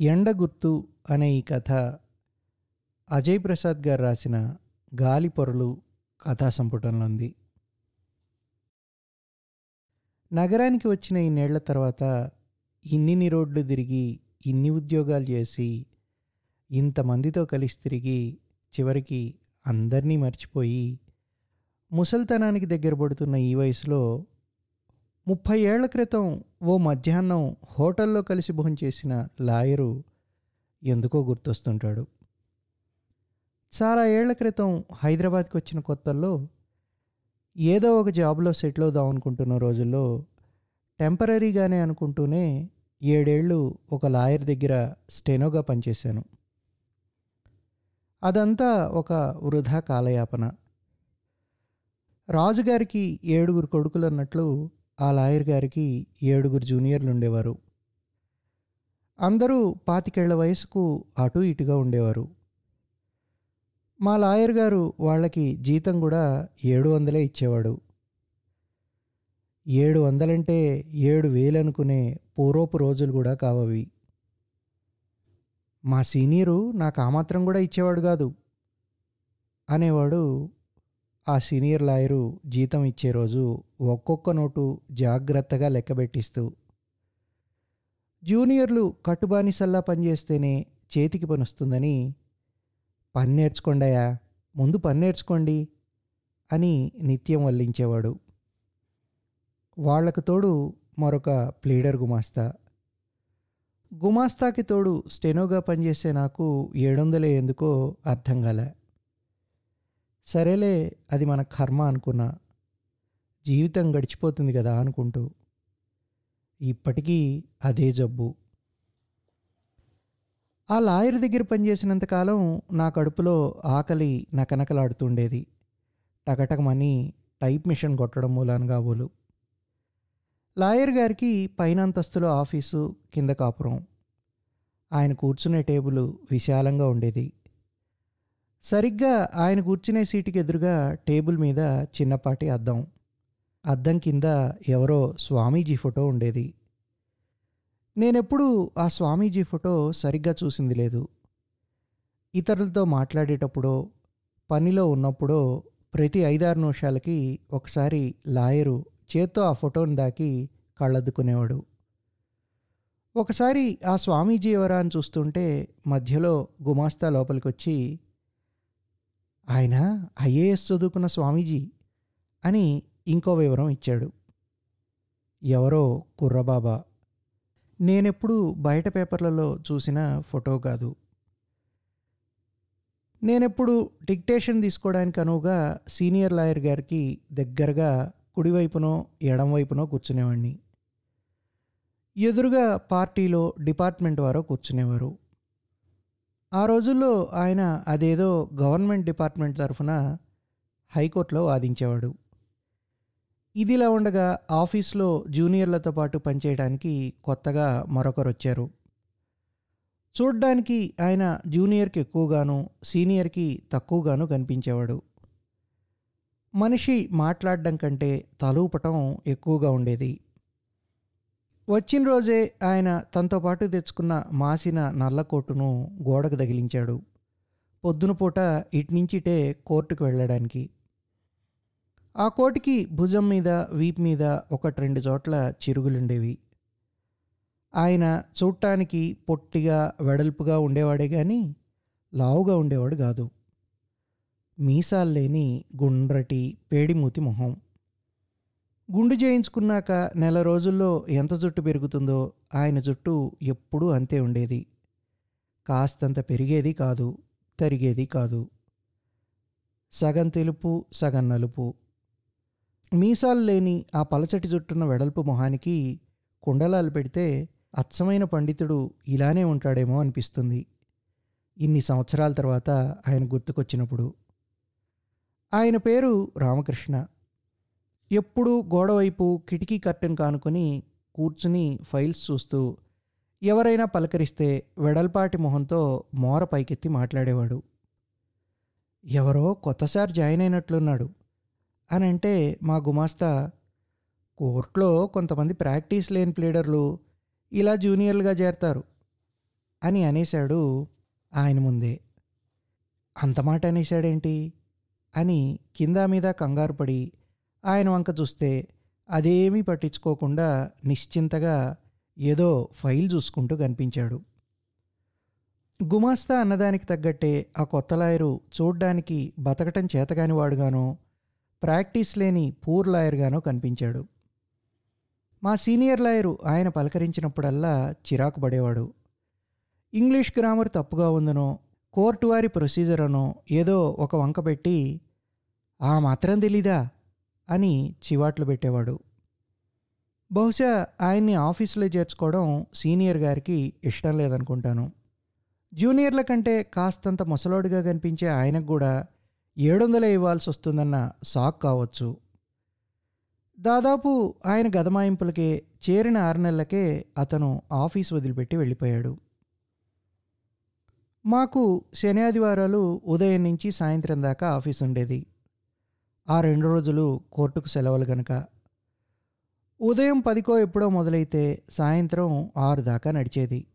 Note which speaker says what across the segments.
Speaker 1: ఎండగుర్తు అనే ఈ కథ అజయ్ ప్రసాద్ గారు రాసిన గాలి పొరలు కథా సంపుటంలో ఉంది. నగరానికి వచ్చిన ఇన్నేళ్ళ తర్వాత ఇన్నిన్ని రోడ్లు తిరిగి ఇన్ని ఉద్యోగాలు చేసి ఇంతమందితో కలిసి తిరిగి చివరికి అందరినీ మర్చిపోయి ముసల్తనానికి దగ్గర పడుతున్న ఈ వయసులో ముప్పై ఏళ్ళ క్రితం ఓ మధ్యాహ్నం హోటల్లో కలిసి భోంచేసిన లాయరు ఎందుకో గుర్తొస్తుంటాడు. చాలా ఏళ్ళ క్రితం హైదరాబాద్కి వచ్చిన కొత్తల్లో ఏదో ఒక జాబ్లో సెటిల్ అవుదాం అనుకుంటున్న రోజుల్లో టెంపరీగానే అనుకుంటూనే ఏడేళ్ళు ఒక లాయర్ దగ్గర స్టెనోగా పనిచేశాను. అదంతా ఒక వృధా కాలయాపన. రాజుగారికి ఏడుగురు కొడుకులు అన్నట్లు ఆ లాయర్ గారికి ఏడుగురు జూనియర్లు ఉండేవారు. అందరూ పాతికేళ్ళ వయసుకు అటు ఇటుగా ఉండేవారు. మా లాయర్ గారు వాళ్ళకి జీతం కూడా ఏడు వందలే ఇచ్చేవాడు. ఏడు వందలంటే ఏడు వేలు అనుకునే పూర్వపు రోజులు కూడా కావవి. మా సీనియరు నాకు ఆ మాత్రం కూడా ఇచ్చేవాడు కాదు అనేవాడు ఆ సీనియర్ లాయరు జీతం ఇచ్చే రోజు ఒక్కొక్క నోటు జాగ్రత్తగా లెక్కబెట్టిస్తూ జూనియర్లు కట్టుబానిసల్లా పనిచేస్తేనే చేతికి పనుస్తుందని పని నేర్చుకోండాయా ముందు పని నేర్చుకోండి అని నిత్యం వల్లించేవాడు. వాళ్ళకు తోడు మరొక ప్లీడర్ గుమాస్తా. గుమాస్తాకి తోడు స్టెనోగా పనిచేసే నాకు ఏడొందలే ఎందుకో అర్థం కాలే సరేలే అది మన కర్మ అనుకున్నా. జీవితం గడిచిపోతుంది కదా అనుకుంటూ. ఇప్పటికీ అదే జబ్బు. ఆ లాయర్ దగ్గర పనిచేసినంతకాలం నా కడుపులో ఆకలి నకనకలాడుతుండేది. టకటకమని టైప్ మిషన్ కొట్టడం మూలానగా కాబోలు లాయర్ గారికి పైన అంతస్తులో ఆఫీసు కింద కాపురం. ఆయన కూర్చునే టేబుల్ విశాలంగా ఉండేది. సరిగ్గా ఆయన కూర్చునే సీటుకి ఎదురుగా టేబుల్ మీద చిన్నపాటి అద్దం. అద్దం కింద ఎవరో స్వామీజీ ఫోటో ఉండేది. నేనెప్పుడు ఆ స్వామీజీ ఫోటో సరిగ్గా చూసింది లేదు. ఇతరులతో మాట్లాడేటప్పుడో పనిలో ఉన్నప్పుడో ప్రతి ఐదారు నిమిషాలకి ఒకసారి లాయరు చేత్తో ఆ ఫోటోని దాకి కళ్ళద్దుకునేవాడు. ఒకసారి ఆ స్వామీజీ ఎవరా అని చూస్తుంటే మధ్యలో గుమాస్తా లోపలికొచ్చి ఆయన ఐఏఎస్ చదువుకున్న స్వామీజీ అని ఇంకో వివరం ఇచ్చాడు. ఎవరో కుర్రబాబా. నేనెప్పుడు బయట పేపర్లలో చూసిన ఫోటో కాదు. నేనెప్పుడు డిక్టేషన్ తీసుకోవడానికి అనువుగా సీనియర్ లాయర్ గారికి దగ్గరగా కుడివైపునో ఎడంవైపునో కూర్చునేవాడిని ఎదురుగా పార్టీలో డిపార్ట్మెంట్ వారో కూర్చునేవారు. ఆ రోజుల్లో ఆయన అదేదో గవర్నమెంట్ డిపార్ట్మెంట్ తరఫున హైకోర్టులో వాదించేవాడు. ఇదిలా ఉండగా ఆఫీస్లో జూనియర్లతో పాటు పనిచేయడానికి కొత్తగా మరొకరు వచ్చారు చూడ్డానికి ఆయన జూనియర్కి ఎక్కువగాను సీనియర్కి తక్కువగాను కనిపించేవాడు. మనిషి మాట్లాడడం కంటే తలూపటం ఎక్కువగా ఉండేది. వచ్చిన రోజే ఆయన తనతో పాటు తెచ్చుకున్న మాసిన నల్లకోటును గోడకు తగిలించాడు. పొద్దున పూట ఇట్నుంచిటే కోర్టుకు వెళ్ళడానికి. ఆ కోటికి భుజం మీద వీప్ మీద ఒకటి రెండు చోట్ల చిరుగులుండేవి. ఆయన చూడటానికి పొట్టిగా వెడల్పుగా ఉండేవాడే కానీ లావుగా ఉండేవాడు కాదు. మీసాలు లేని గుండ్రటి పేడిమూతి మొహం. గుండు చేయించుకున్నాక నెల రోజుల్లో ఎంత జుట్టు పెరుగుతుందో ఆయన జుట్టు ఎప్పుడూ అంతే ఉండేది. కాస్తంత పెరిగేది కాదు తరిగేది కాదు. సగం తెలుపు సగం నలుపు. మీసాలు లేని ఆ పలచటి జుట్టున్న వెడల్పు మొహానికి కుండలాలు పెడితే అచ్చమైన పండితుడు ఇలానే ఉంటాడేమో అనిపిస్తుంది. ఇన్ని సంవత్సరాల తర్వాత ఆయన గుర్తుకొచ్చినప్పుడు. ఆయన పేరు రామకృష్ణ. ఎప్పుడూ గోడవైపు కిటికీ కర్టెన్ కానుకొని కూర్చుని ఫైల్స్ చూస్తూ ఎవరైనా పలకరిస్తే వెడల్పాటి మొహంతో మోర పైకెత్తి మాట్లాడేవాడు. ఎవరో కొత్తసారి జాయిన్ అయినట్లున్నాడు అని అంటే మా గుమాస్తా కోర్టులో కొంతమంది ప్రాక్టీస్ లేని ప్లేడర్లు ఇలా జూనియర్లుగా చేరతారు అని అనేశాడు ఆయన ముందే. అంత మాట అనేశాడేంటి? అని కింద మీద కంగారు పడి ఆయన వంక చూస్తే అదేమీ పట్టించుకోకుండా నిశ్చింతగా ఏదో ఫైల్ చూసుకుంటూ కనిపించాడు. గుమాస్తా అన్నదానికి తగ్గట్టే ఆ కొత్త లాయరు చూడ్డానికి బతకటం చేతగాని వాడుగానో ప్రాక్టీస్ లేని పూర్ లాయర్గానో కనిపించాడు. మా సీనియర్ లాయరు ఆయన పలకరించినప్పుడల్లా చిరాకు పడేవాడు. ఇంగ్లీష్ గ్రామర్ తప్పుగా ఉందనో కోర్టు వారి ప్రొసీజర్ అనో ఏదో ఒక వంక పెట్టి ఆ మాత్రం తెలీదా? అని చివాట్లు పెట్టేవాడు. బహుశా ఆయన్ని ఆఫీసులో చేర్చుకోవడం సీనియర్ గారికి ఇష్టం లేదనుకుంటాను. జూనియర్ల కంటే కాస్తంత ముసలోడిగా కనిపించే ఆయనకు కూడా ఏడు వందలే ఇవ్వాల్సి వస్తుందన్న సాక్ కావచ్చు. దాదాపు ఆయన గదమాయింపులకే చేరిన ఆరు నెలలకే అతను ఆఫీస్ వదిలిపెట్టి వెళ్ళిపోయాడు. మాకు శని ఆదివారాలు ఉదయం నుంచి సాయంత్రం దాకా ఆఫీస్ ఉండేది ఆ రెండు రోజులు కోర్టుకు సెలవులు గనక. ఉదయం పదికో ఎప్పుడో మొదలైతే సాయంత్రం ఆరు దాకా నడిచేది.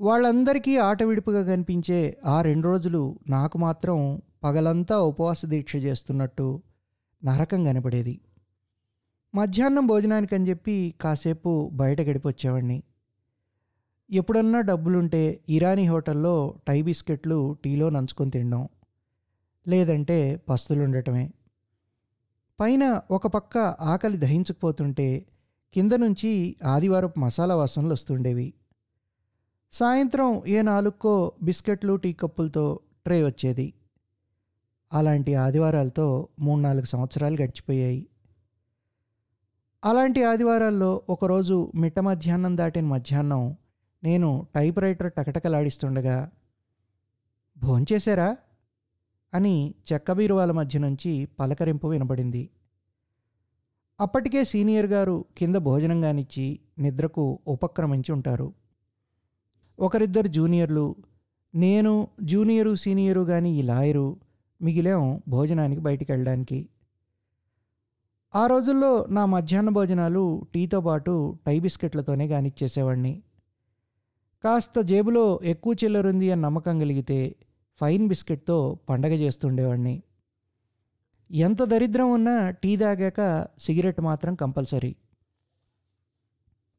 Speaker 1: వాళ్ళందరికీ ఆట విడుపుగా కనిపించే ఆ రెండు రోజులు నాకు మాత్రం పగలంతా ఉపవాస దీక్ష చేస్తున్నట్టు నరకం కనపడేది. మధ్యాహ్నం భోజనానికని చెప్పి కాసేపు బయట గడిపొచ్చేవాడిని ఎప్పుడన్నా డబ్బులుంటే ఇరానీ హోటల్లో టై బిస్కెట్లు టీలో నంచుకొని తినడం. లేదంటే పస్తులుండటమే పైన ఒక పక్క ఆకలి దహించుకుపోతుంటే కింద నుంచి ఆదివారపు మసాలా వాసనలు వస్తుండేవి. సాయంత్రం ఏ నాలుగుకో బిస్కెట్లు టీ కప్పులతో ట్రే వచ్చేది. అలాంటి ఆదివారాలతో మూడు నాలుగు సంవత్సరాలు గడిచిపోయాయి. అలాంటి ఆదివారాల్లో ఒకరోజు మిట్ట మధ్యాహ్నం దాటిన మధ్యాహ్నం నేను టైప్ రైటర్ టకటకలాడిస్తుండగా భోంచేశారా? అని చెక్క బీరువాల మధ్య నుంచి పలకరింపు వినబడింది. అప్పటికే సీనియర్ గారు కింద భోజనం కానిచ్చి నిద్రకు ఉపక్రమించి ఉంటారు. ఒకరిద్దరు జూనియర్లు నేను జూనియరు సీనియరు కానీ ఈ లాయరు మిగిలాం భోజనానికి బయటికి వెళ్ళడానికి. ఆ రోజుల్లో నా మధ్యాహ్న భోజనాలు టీతో పాటు టై బిస్కెట్లతోనే కానిచ్చేసేవాడిని కాస్త జేబులో ఎక్కువ చిల్లరుంది అని నమ్మకం కలిగితే ఫైన్ బిస్కెట్తో పండగ చేస్తుండేవాడిని. ఎంత దరిద్రం ఉన్నా టీ తాగాక సిగరెట్ మాత్రం కంపల్సరీ.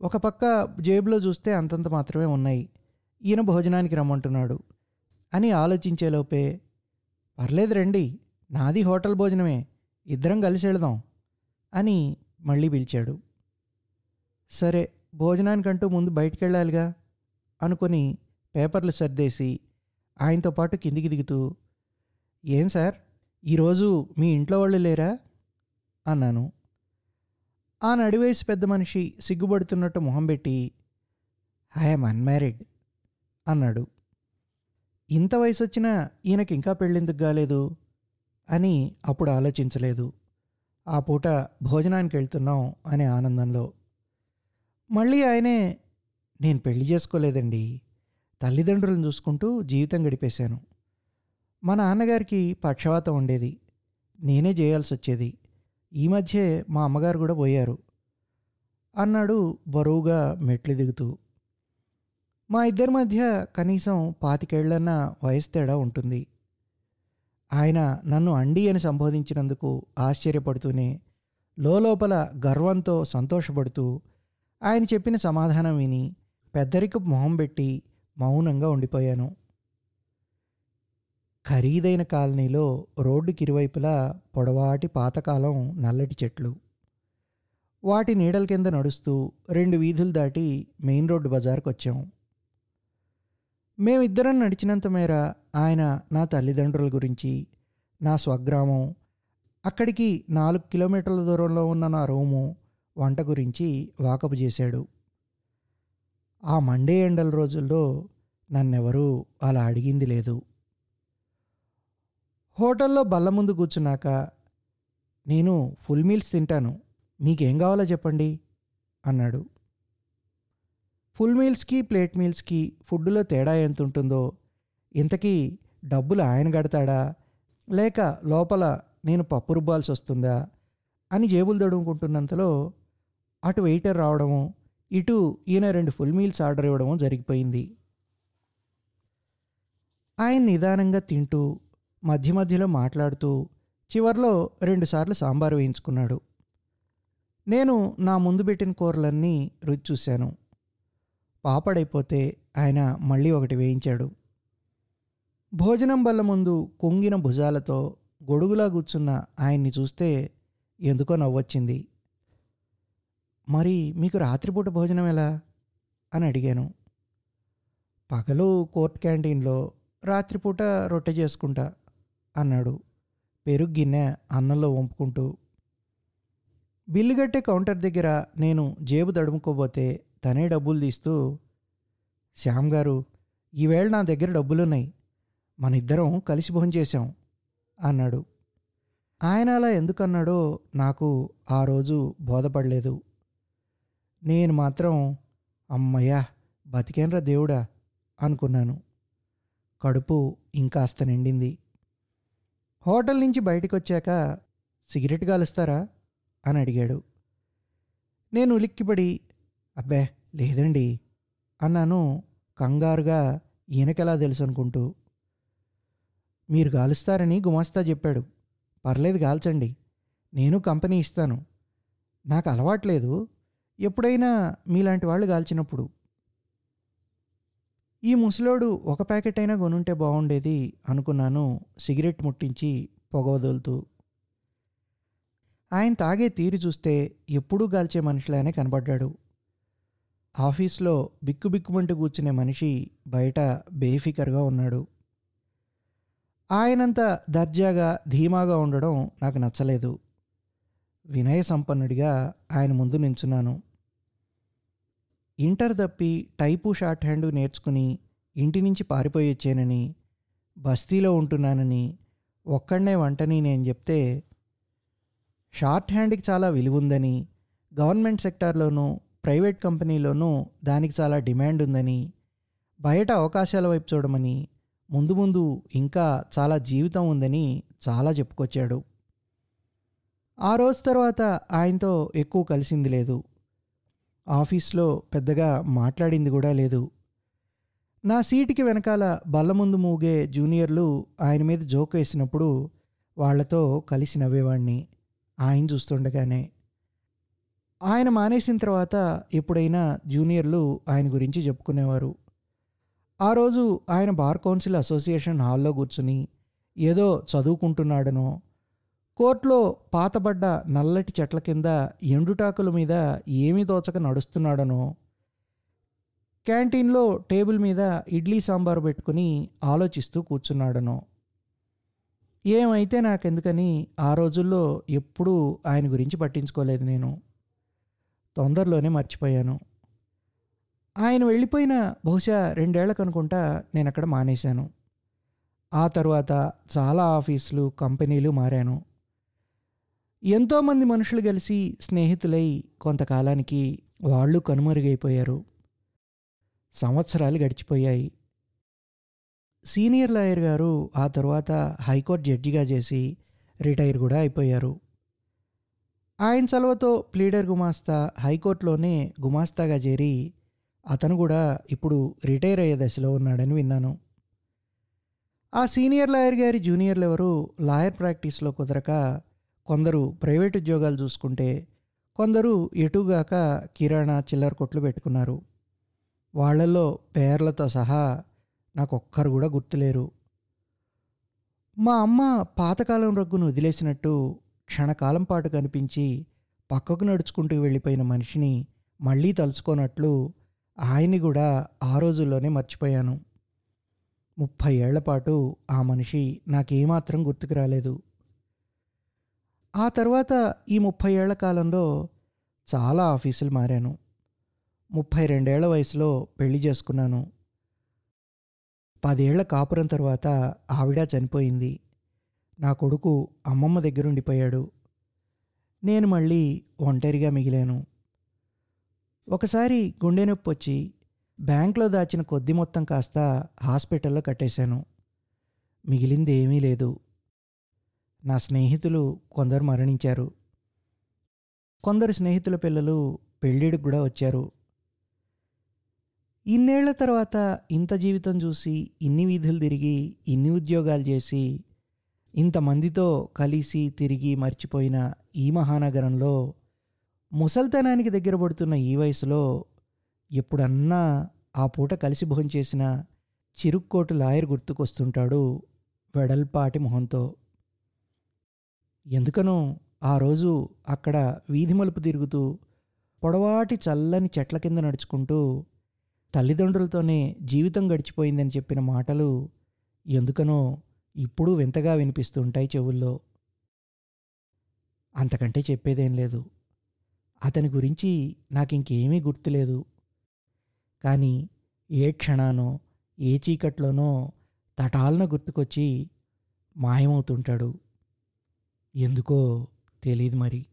Speaker 1: ఒక పక్క జేబులో చూస్తే అంతంత మాత్రమే ఉన్నాయి. ఈయన భోజనానికి రమ్మంటున్నాడు. అని ఆలోచించేలోపే పర్లేదు రండి నాది హోటల్ భోజనమే ఇద్దరం కలిసి వెళదాం అని మళ్ళీ పిలిచాడు. సరే భోజనానికంటూ ముందు బయటికి వెళ్ళాలిగా అనుకొని పేపర్లు సర్దేసి ఆయనతో పాటు కిందికి దిగుతూ ఏం సార్? ఈరోజు మీ ఇంట్లో వాళ్ళు లేరా? అన్నాను. ఆ నడివేసి పెద్ద మనిషి సిగ్గుపడుతున్నట్టు మొహం పెట్టి ఐఎమ్ అన్మ్యారీడ్ అన్నాడు. ఇంత వయసు వచ్చినా ఈయనకి ఇంకా పెళ్ళెందుకు కాలేదు అని అప్పుడు ఆలోచించలేదు. ఆ పూట భోజనానికి వెళ్తున్నాం అనే ఆనందంలో. మళ్ళీ ఆయనే నేను పెళ్ళి చేసుకోలేదండి. తల్లిదండ్రులను చూసుకుంటూ జీవితం గడిపేశాను. మా నాన్నగారికి పక్షవాతం ఉండేది. నేనే చేయాల్సి వచ్చేది ఈ మధ్యే మా అమ్మగారు కూడా పోయారు. అన్నాడు బరువుగా మెట్లు దిగుతూ. మా ఇద్దరి మధ్య కనీసం పాతికేళ్ళన్న వయసు తేడా ఉంటుంది. ఆయన నన్ను అండి అని సంబోధించినందుకు ఆశ్చర్యపడుతూనే లోపల గర్వంతో సంతోషపడుతూ ఆయన చెప్పిన సమాధానం విని పెద్దరికి మొహం పెట్టి మౌనంగా ఉండిపోయాను. ఖరీదైన కాలనీలో రోడ్డుకి ఇరువైపులా పొడవాటి పాతకాలం నల్లటి చెట్లు. వాటి నీడల కింద నడుస్తూ రెండు వీధులు దాటి మెయిన్ రోడ్డు బజార్కు వచ్చాం మేమిద్దరం నడిచినంత మేర ఆయన నా తల్లిదండ్రుల గురించి నా స్వగ్రామం అక్కడికి నాలుగు కిలోమీటర్ల దూరంలో ఉన్న నా రూము వంట గురించి వాకపు చేశాడు. ఆ మండే ఎండల రోజుల్లో నన్నెవరూ అలా అడిగింది లేదు. హోటల్లో బల్ల ముందు కూర్చున్నాక నేను ఫుల్ మీల్స్ తింటాను మీకేం కావాలో చెప్పండి అన్నాడు. ఫుల్ మీల్స్కి ప్లేట్ మీల్స్కి ఫుడ్లో తేడా ఎంత ఉంటుందో ఇంతకీ డబ్బులు ఆయన కడతాడా లేక లోపల నేను పప్పు రుబ్బాల్సి వస్తుందా అని జేబులు దడుముకుంటున్నంతలో అటు వెయిటర్ రావడము ఇటు ఈయన రెండు ఫుల్ మీల్స్ ఆర్డర్ ఇవ్వడం జరిగిపోయింది. ఆయన నిదానంగా తింటూ మధ్య మధ్యలో మాట్లాడుతూ చివర్లో రెండుసార్లు సాంబారు వేయించుకున్నాడు. నేను నా ముందు పెట్టిన కూరలన్నీ రుచి చూశాను. పాపడైపోతే ఆయన మళ్ళీ ఒకటి వేయించాడు. భోజనం బల్ల ముందు కొంగిన భుజాలతో గొడుగులా కూర్చున్న ఆయన్ని చూస్తే ఎందుకో నవ్వొచ్చింది. మరి మీకు రాత్రిపూట భోజనం ఎలా? అని అడిగాను. పగలు కోర్ట్ క్యాంటీన్లో రాత్రిపూట రొట్టె చేసుకుంటా అన్నాడు. పెరుగు గిన్నె అన్నంలో వంపుకుంటూ. బిల్లు కట్టే కౌంటర్ దగ్గర నేను జేబు తడుముకోబోతే తనే డబ్బులు తీస్తూ శ్యామ్ గారు ఈవేళ నా దగ్గర డబ్బులున్నాయి. మన ఇద్దరం కలిసి భోంచేశాం అన్నాడు. ఆయన అలా ఎందుకన్నాడో నాకు ఆ రోజు బోధపడలేదు. నేను మాత్రం అమ్మయ్యా బతికేనరా దేవుడా అనుకున్నాను. కడుపు ఇంకాస్త నిండింది. హోటల్ నుంచి బయటకు వచ్చాక సిగరెట్ కాలుస్తారా అని అడిగాడు. నేను ఉలిక్కిపడి అబ్బే లేదండి అన్నాను కంగారుగా ఈయనకెలా తెలుసు అనుకుంటూ. మీరు గాలుస్తారని గుమాస్తా చెప్పాడు. పర్లేదు గాల్చండి. నేను కంపెనీ ఇస్తాను. నాకు అలవాట్లేదు. ఎప్పుడైనా మీలాంటి వాళ్ళు కాల్చినప్పుడు ఈ ముసలోడు ఒక ప్యాకెట్ అయినా కొనుంటే బాగుండేది అనుకున్నాను. సిగరెట్ ముట్టించి పొగ వదులుతూ. ఆయన తాగే తీరు చూస్తే ఎప్పుడూ గాల్చే మనిషిలానే కనబడ్డాడు. ఆఫీస్లో బిక్కుబిక్కుమంటూ కూర్చునే మనిషి బయట బేఫికర్గా ఉన్నాడు. ఆయనంత దర్జాగా ధీమాగా ఉండడం నాకు నచ్చలేదు. వినయ సంపన్నుడిగా ఆయన ముందు నించున్నాను ఇంటర్ తప్పి టైపు షార్ట్ హ్యాండ్ నేర్చుకుని ఇంటి నుంచి పారిపోయి వచ్చానని బస్తీలో ఉంటున్నానని ఒక్కడనే వంటని నేను చెప్తే షార్ట్ హ్యాండ్కి చాలా విలువ ఉందని గవర్నమెంట్ సెక్టార్లోనూ ప్రైవేట్ కంపెనీలోనూ దానికి చాలా డిమాండ్ ఉందని బయట అవకాశాల వైపు చూడమని ముందు ముందు ఇంకా చాలా జీవితం ఉందని చాలా చెప్పుకొచ్చాడు. ఆ రోజు తర్వాత ఆయనతో ఎక్కువ కలిసింది లేదు. ఆఫీస్లో పెద్దగా మాట్లాడింది కూడా లేదు. నా సీటుకి వెనకాల బల్ల ముందు మూగే జూనియర్లు ఆయన మీద జోక్ వేసినప్పుడు వాళ్ళతో కలిసి నవ్వేవాడిని ఆయన చూస్తుండగానే ఆయన మానేసిన తర్వాత ఎప్పుడైనా జూనియర్లు ఆయన గురించి చెప్పుకునేవారు. ఆ రోజు ఆయన బార్ కౌన్సిల్ అసోసియేషన్ హాల్లో కూర్చుని ఏదో చదువుకుంటున్నాడనో కోర్టులో పాతబడ్డ నల్లటి చెట్ల కింద ఎండుటాకుల మీద ఏమీ తోచక నడుస్తున్నాడనో క్యాంటీన్లో టేబుల్ మీద ఇడ్లీ సాంబారు పెట్టుకుని ఆలోచిస్తూ కూర్చున్నాడనో. ఏమైతే నాకెందుకని ఆ రోజుల్లో ఎప్పుడూ ఆయన గురించి పట్టించుకోలేదు నేను. తొందరలోనే మర్చిపోయాను. ఆయన వెళ్ళిపోయిన బహుశా రెండేళ్ళకు అనుకుంటా నేను అక్కడ మానేశాను. ఆ తర్వాత చాలా ఆఫీసులు కంపెనీలు మారాను. ఎంతోమంది మనుషులు కలిసి స్నేహితులై కొంతకాలానికి వాళ్ళు కనుమరుగైపోయారు. సంవత్సరాలు గడిచిపోయాయి. సీనియర్ లాయర్ గారు ఆ తర్వాత హైకోర్టు జడ్జిగా చేసి రిటైర్ కూడా అయిపోయారు. ఆయన చలవతో ప్లీడర్ గుమాస్తా హైకోర్టులోనే గుమాస్తాగా చేరి అతను కూడా ఇప్పుడు రిటైర్ అయ్యే దశలో ఉన్నాడని విన్నాను. ఆ సీనియర్ లాయర్ గారి జూనియర్లు ఎవరు లాయర్ ప్రాక్టీస్లో కుదరక కొందరు ప్రైవేట్ ఉద్యోగాలు చూసుకుంటే కొందరు ఎటుగాక కిరాణా చిల్లర కొట్లు పెట్టుకున్నారు. వాళ్ళల్లో పేర్లతో సహా నాకు ఒక్కరు కూడా గుర్తులేరు. మా అమ్మ పాతకాలం రగ్గును వదిలేసినట్టు క్షణకాలం పాటు కనిపించి పక్కకు నడుచుకుంటూ వెళ్ళిపోయిన మనిషిని మళ్ళీ తలుచుకోనట్లు ఆయన్ని కూడా ఆ రోజుల్లోనే మర్చిపోయాను. ముప్పై ఏళ్ళ పాటు ఆ మనిషి నాకేమాత్రం గుర్తుకు రాలేదు. ఆ తర్వాత ఈ ముప్పై ఏళ్ళ కాలంలో చాలా ఆఫీసులు మారాను. ముప్పై రెండేళ్ళ వయసులో పెళ్ళి చేసుకున్నాను. పదేళ్ళ కాపురం తర్వాత ఆవిడ చనిపోయింది. నా కొడుకు అమ్మమ్మ దగ్గరుండిపోయాడు నేను మళ్ళీ ఒంటరిగా మిగిలాను. ఒకసారి గుండె నొప్పి వచ్చి బ్యాంక్లో దాచిన కొద్ది మొత్తం కాస్త హాస్పిటల్లో కట్టేశాను. మిగిలింది ఏమీ లేదు. నా స్నేహితులు కొందరు మరణించారు. కొందరు స్నేహితుల పిల్లలు పెళ్ళిడికి కూడా వచ్చారు. ఇన్నేళ్ళ తర్వాత ఇంత జీవితం చూసి ఇన్ని వీధులు తిరిగి ఇన్ని ఉద్యోగాలు చేసి ఇంతమందితో కలిసి తిరిగి మర్చిపోయిన ఈ మహానగరంలో ముసల్తనానికి దగ్గర పడుతున్న ఈ వయసులో ఎప్పుడన్నా ఆ పూట కలిసి భోంచేసిన చిరుక్కోటు లాయర్ గుర్తుకొస్తుంటాడు వెడల్పాటి మొహంతో. ఎందుకనో ఆ రోజు అక్కడ వీధి మలుపు తిరుగుతూ పొడవాటి చల్లని చెట్ల కింద నడుచుకుంటూ తల్లిదండ్రులతోనే జీవితం గడిచిపోయిందని చెప్పిన మాటలు ఎందుకనో ఇప్పుడు వింతగా వినిపిస్తుంటాయి చెవుల్లో. అంతకంటే చెప్పేదేం లేదు. అతని గురించి నాకు ఇంకేమీ గుర్తులేదు. కానీ ఏ క్షణానో ఏ చీకట్లోనో తటాలన గుర్తుకొచ్చి మాయమవుతుంటాడు. ఎందుకో తెలియదు మరి.